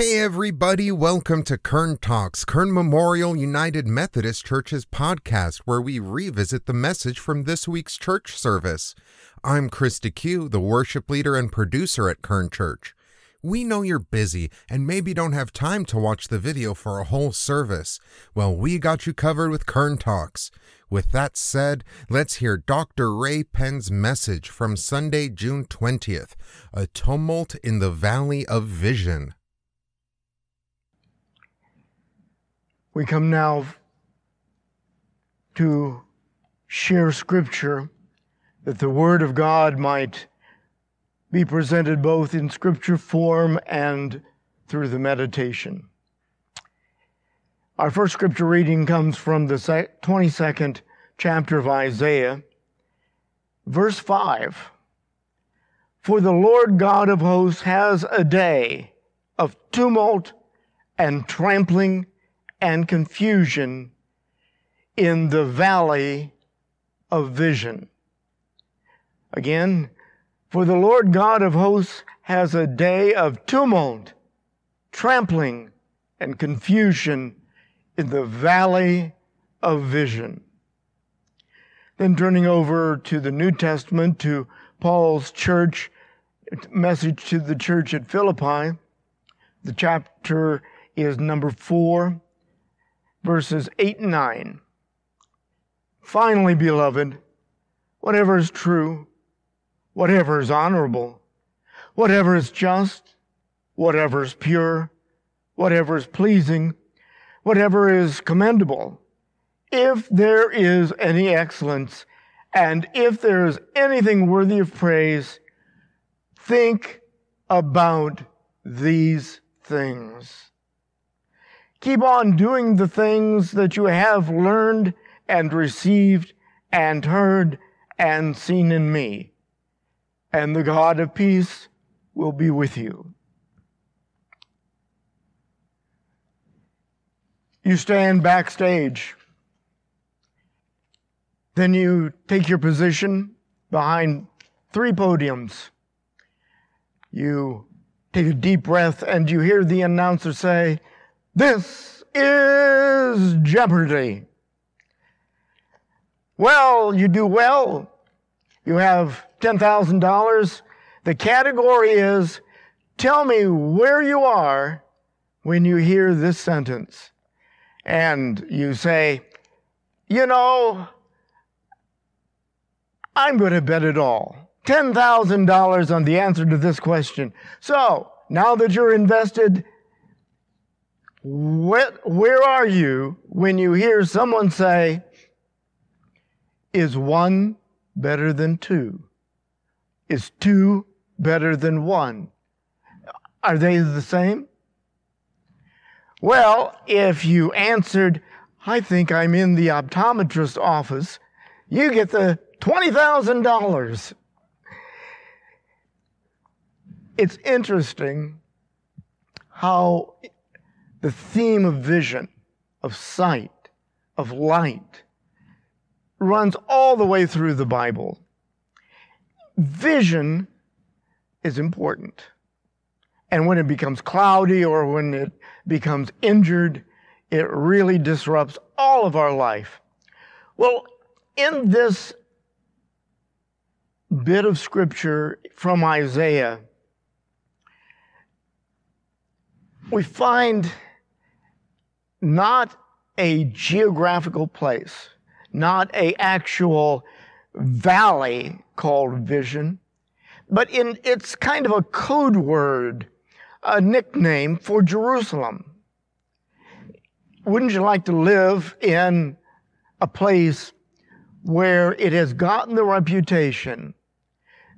Hey everybody, welcome to Kern Talks, Kern Memorial United Methodist Church's podcast, where we revisit the message from this week's church service. I'm Chris Q, the worship leader and producer at Kern Church. We know you're busy and maybe don't have time to watch the video for a whole service. Well, we got you covered with Kern Talks. With that said, let's hear Dr. Ray Penn's message from Sunday, June 20th A Tumult in the Valley of Vision. We come now to share scripture that the Word of God might be presented both in scripture form and through the meditation. Our first scripture reading comes from the 22nd chapter of Isaiah, verse 5. For the Lord God of hosts has a day of tumult and trampling and confusion in the valley of vision. Again, for the Lord God of hosts has a day of tumult, trampling, and confusion in the valley of vision. Then turning over to the New Testament to Paul's church, message to the church at Philippi, the chapter is number four, verses 8 and 9. Finally, beloved, whatever is true, whatever is honorable, whatever is just, whatever is pure, whatever is pleasing, whatever is commendable, if there is any excellence, and if there is anything worthy of praise, think about these things. Keep on doing the things that you have learned and received and heard and seen in me. And the God of peace will be with you. You stand backstage. Then you take your position behind three podiums. You take a deep breath and you hear the announcer say, this is Jeopardy. Well, you do well. You have $10,000. The category is tell me where you are when you hear this sentence. And you say, you know, I'm going to bet it all. $10,000 on the answer to this question. So now that you're invested, where, where are you when you hear someone say, is one better than two? Is two better than one? Are they the same? Well, if you answered, I think I'm in the optometrist office, you get the $20,000. It's interesting how the theme of vision, of sight, of light runs all the way through the Bible. Vision is important. And when it becomes cloudy or when it becomes injured, it really disrupts all of our life. Well, in this bit of scripture from Isaiah, we find not a geographical place, not a actual valley called vision, but in it's kind of a code word, a nickname for Jerusalem. Wouldn't you like to live in a place where it has gotten the reputation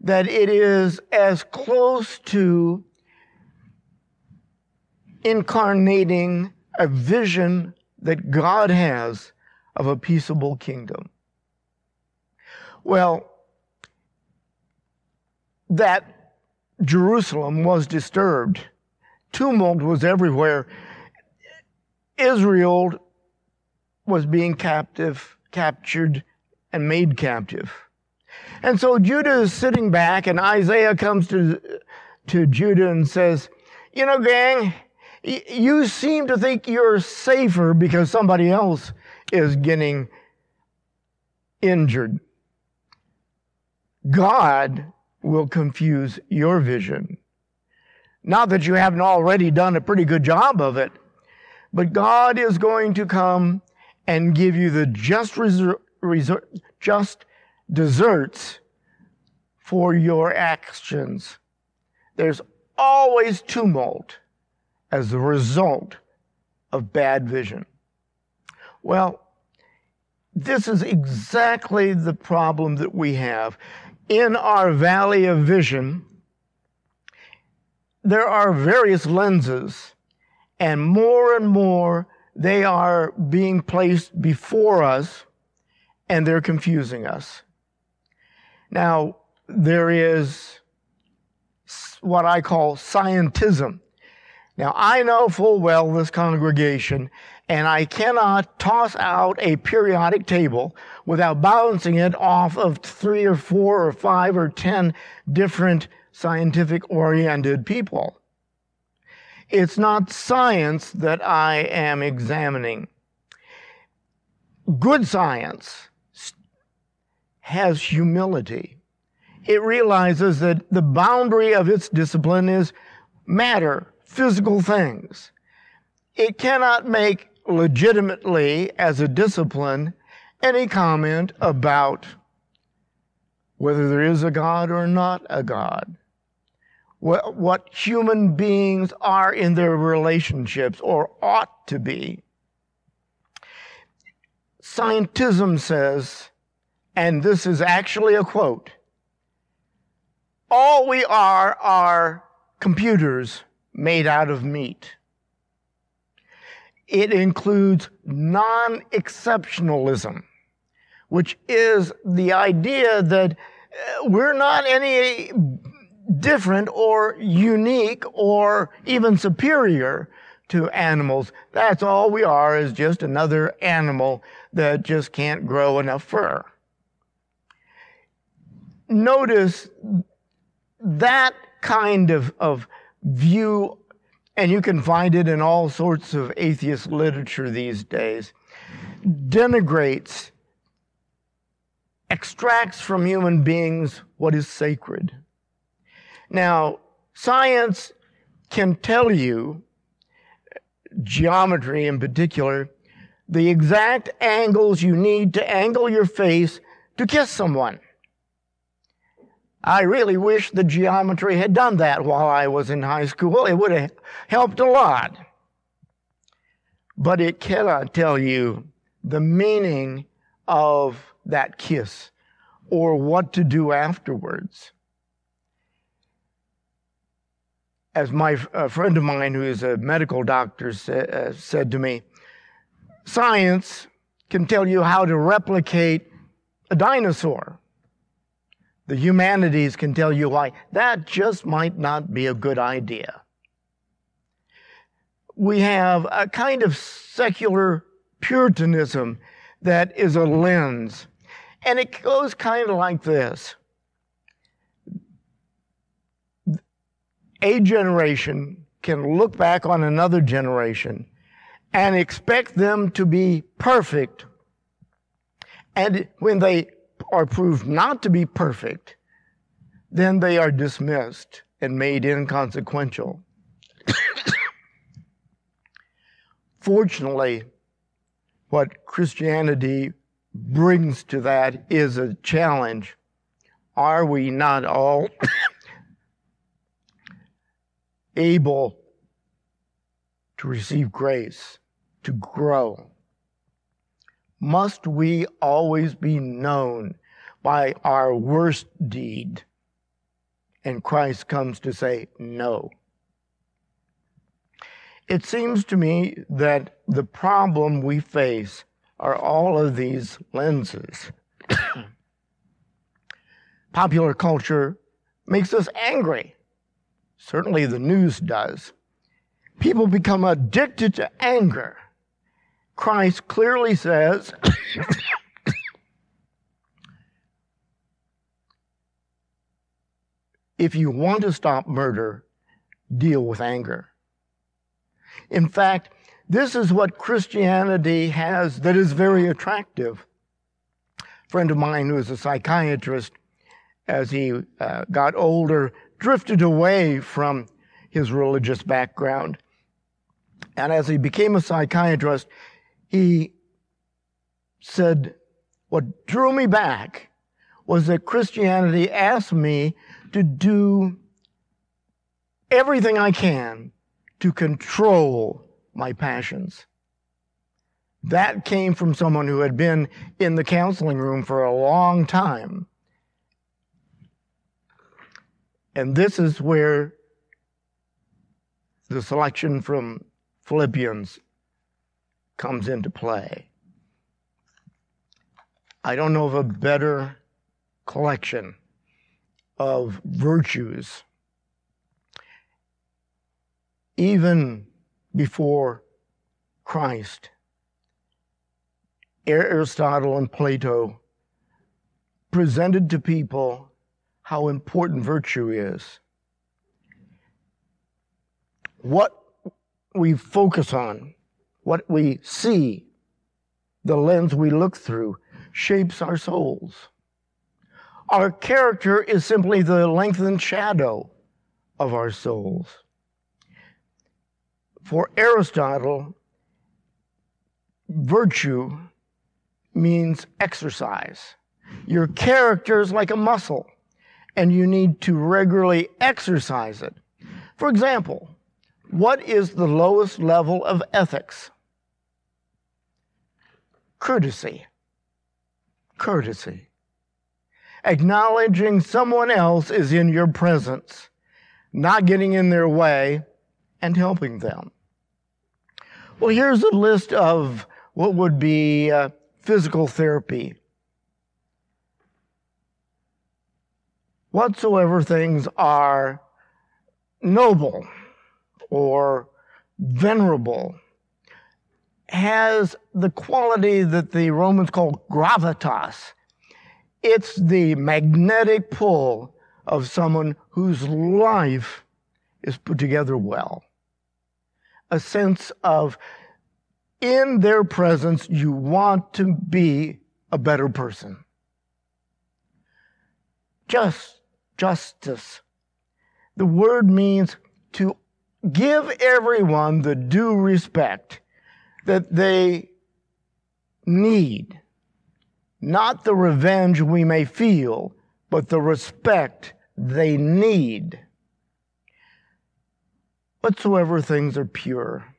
that it is as close to incarnating a vision that God has of a peaceable kingdom. Well, that Jerusalem was disturbed. Tumult was everywhere. Israel was being captive, captured, and made captive. And so Judah is sitting back, and Isaiah comes to, to Judah and says, You know, gang, You seem to think you're safer because somebody else is getting injured. God will confuse your vision. Not that you haven't already done a pretty good job of it, but God is going to come and give you the just, reser- reser- just deserts for your actions. There's always tumult as a result of bad vision. Well, this is exactly the problem that we have. In our valley of vision, there are various lenses, and more and more they are being placed before us, and they're confusing us. Now, there is what I call scientism. Now, I know full well this congregation, and I cannot toss out a periodic table without balancing it off of three or four or five or ten different scientific oriented people. It's not science that I am examining. Good science has humility it realizes that the boundary of its discipline is matter, physical things. It cannot make legitimately, as a discipline, any comment about whether there is a God or not a God, what, human beings are in their relationships or ought to be. Scientism says, and this is actually a quote, all we are are computers made out of meat. It includes non exceptionalism, which is the idea that uh, we're not any different or unique or even superior to animals. That's all we are is just another animal that just can't grow enough fur. Notice that kind of, of view, and you can find it in all sorts of atheist literature these days, denigrates, extracts from human beings what is sacred. Now, science can tell you, geometry in particular, the exact angles you need to angle your face to kiss someone. I really wish the geometry had done that while I was in high school. It would have helped a lot. But it cannot tell you the meaning of that kiss or what to do afterwards. As my a friend of mine who is a medical doctor sa- uh, said to me, science can tell you how to replicate a dinosaur the humanities can tell you why that just might not be a good idea. We have a kind of secular Puritanism that is a lens. And it goes kind of like this A generation can look back on another generation and expect them to be perfect. And when they are proved not to be perfect, then they are dismissed and made inconsequential. Fortunately, what Christianity brings to that is a challenge. Are we not all able to receive grace, to grow? Must we always be known by our worst deed? And Christ comes to say, no. It seems to me that the problem we face are all of these lenses. Popular culture makes us angry. Certainly the news does. People become addicted to anger. Christ clearly says, if you want to stop murder, deal with anger. In fact, this is what Christianity has that is very attractive. A friend of mine who is a psychiatrist, as he uh, got older, drifted away from his religious background. And as he became a psychiatrist, he said, What drew me back was that Christianity asked me to do everything I can to control my passions. That came from someone who had been in the counseling room for a long time. And this is where the selection from Philippians comes into play. I don't know of a better collection of virtues, even before Christ. Aristotle and Plato presented to people how important virtue is. What we focus on, what we see, the lens we look through, shapes our souls. Our character is simply the lengthened shadow of our souls. For Aristotle, virtue means exercise. Your character is like a muscle, and you need to regularly exercise it. For example, what is the lowest level of ethics? Courtesy. Courtesy. Acknowledging someone else is in your presence, not getting in their way, and helping them. Well, here's a list of what would be uh, physical therapy. Whatsoever things are noble or venerable has the quality that the Romans call gravitas. It's the magnetic pull of someone whose life is put together well. A sense of, in their presence, you want to be a better person. Just, justice. The word means to give everyone the due respect that they need. Not the revenge we may feel, but the respect they need. Whatsoever things are pure.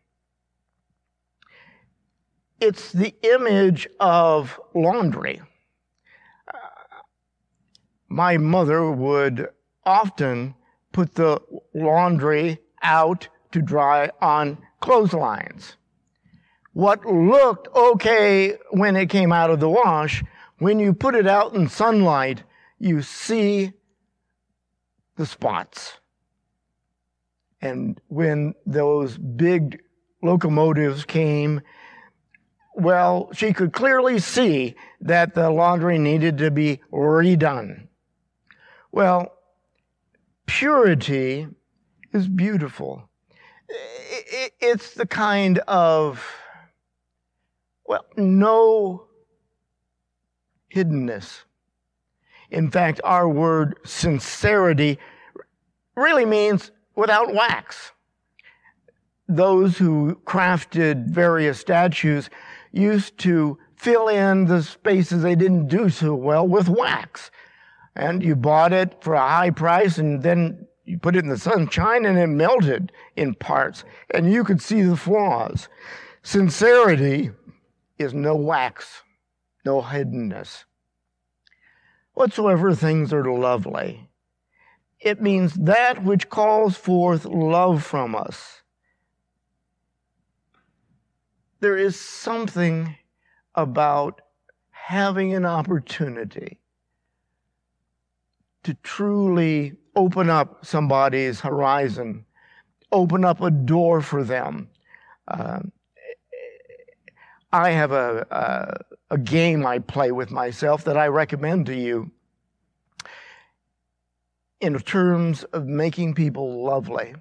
It's the image of laundry. my mother would often put the laundry out to dry on clotheslines. What looked okay when it came out of the wash, when you put it out in sunlight, you see the spots. And when those big locomotives came, well, she could clearly see that the laundry needed to be redone. Well, purity is beautiful. It's the kind of, well, no hiddenness. In fact, our word sincerity really means without wax. Those who crafted various statues used to fill in the spaces they didn't do so well with wax. And you bought it for a high price and then you put it in the sunshine and it melted in parts, and you could see the flaws. Sincerity is no wax, no hiddenness. Whatsoever things are lovely, it means that which calls forth love from us. There is something about having an opportunity to truly open up somebody's horizon, open up a door for them. Uh, I have a, a, game I play with myself that I recommend to you in terms of making people lovely.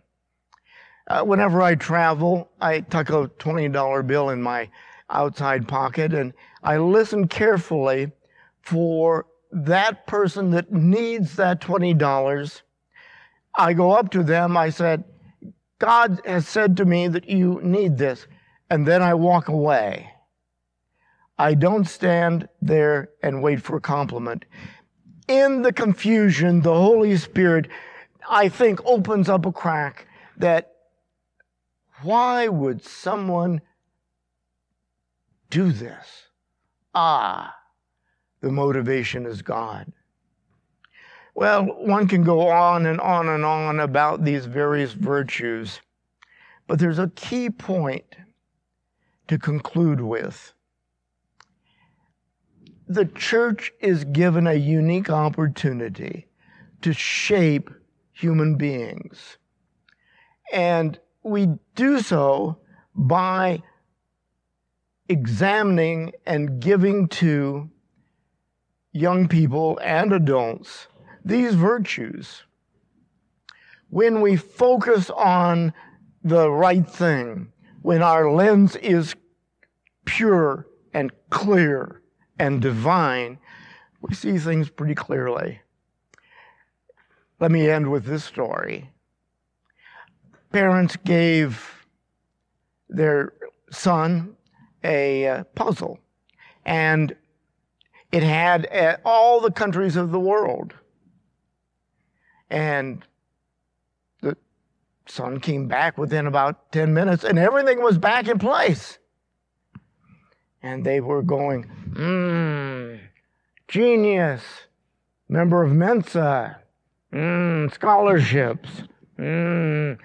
Uh, whenever I travel, I tuck a $20 bill in my outside pocket and I listen carefully for that person that needs that $20. I go up to them, I said, God has said to me that you need this. And then I walk away. I don't stand there and wait for a compliment. In the confusion, the Holy Spirit, I think, opens up a crack that why would someone do this? Ah, the motivation is God. Well, one can go on and on and on about these various virtues, but there's a key point to conclude with. The church is given a unique opportunity to shape human beings. And we do so by examining and giving to young people and adults these virtues. When we focus on the right thing, when our lens is pure and clear and divine, we see things pretty clearly. Let me end with this story. Parents gave their son a uh, puzzle, and it had uh, all the countries of the world. And the son came back within about 10 minutes, and everything was back in place. And they were going, mmm, genius, member of Mensa, mmm, scholarships, mmm.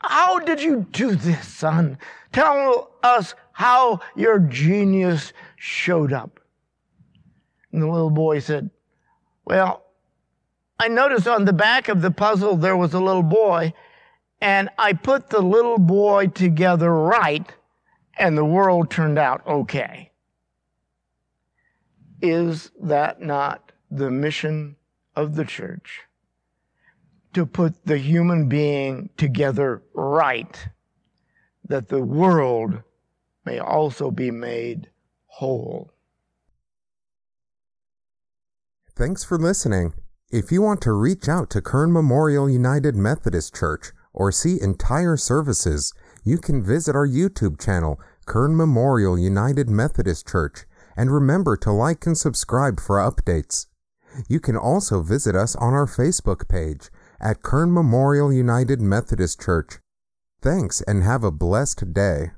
How did you do this, son? Tell us how your genius showed up. And the little boy said, Well, I noticed on the back of the puzzle there was a little boy, and I put the little boy together right, and the world turned out okay. Is that not the mission of the church? To put the human being together right, that the world may also be made whole. Thanks for listening. If you want to reach out to Kern Memorial United Methodist Church or see entire services, you can visit our YouTube channel, Kern Memorial United Methodist Church, and remember to like and subscribe for updates. You can also visit us on our Facebook page at Kern Memorial United Methodist Church. Thanks and have a blessed day.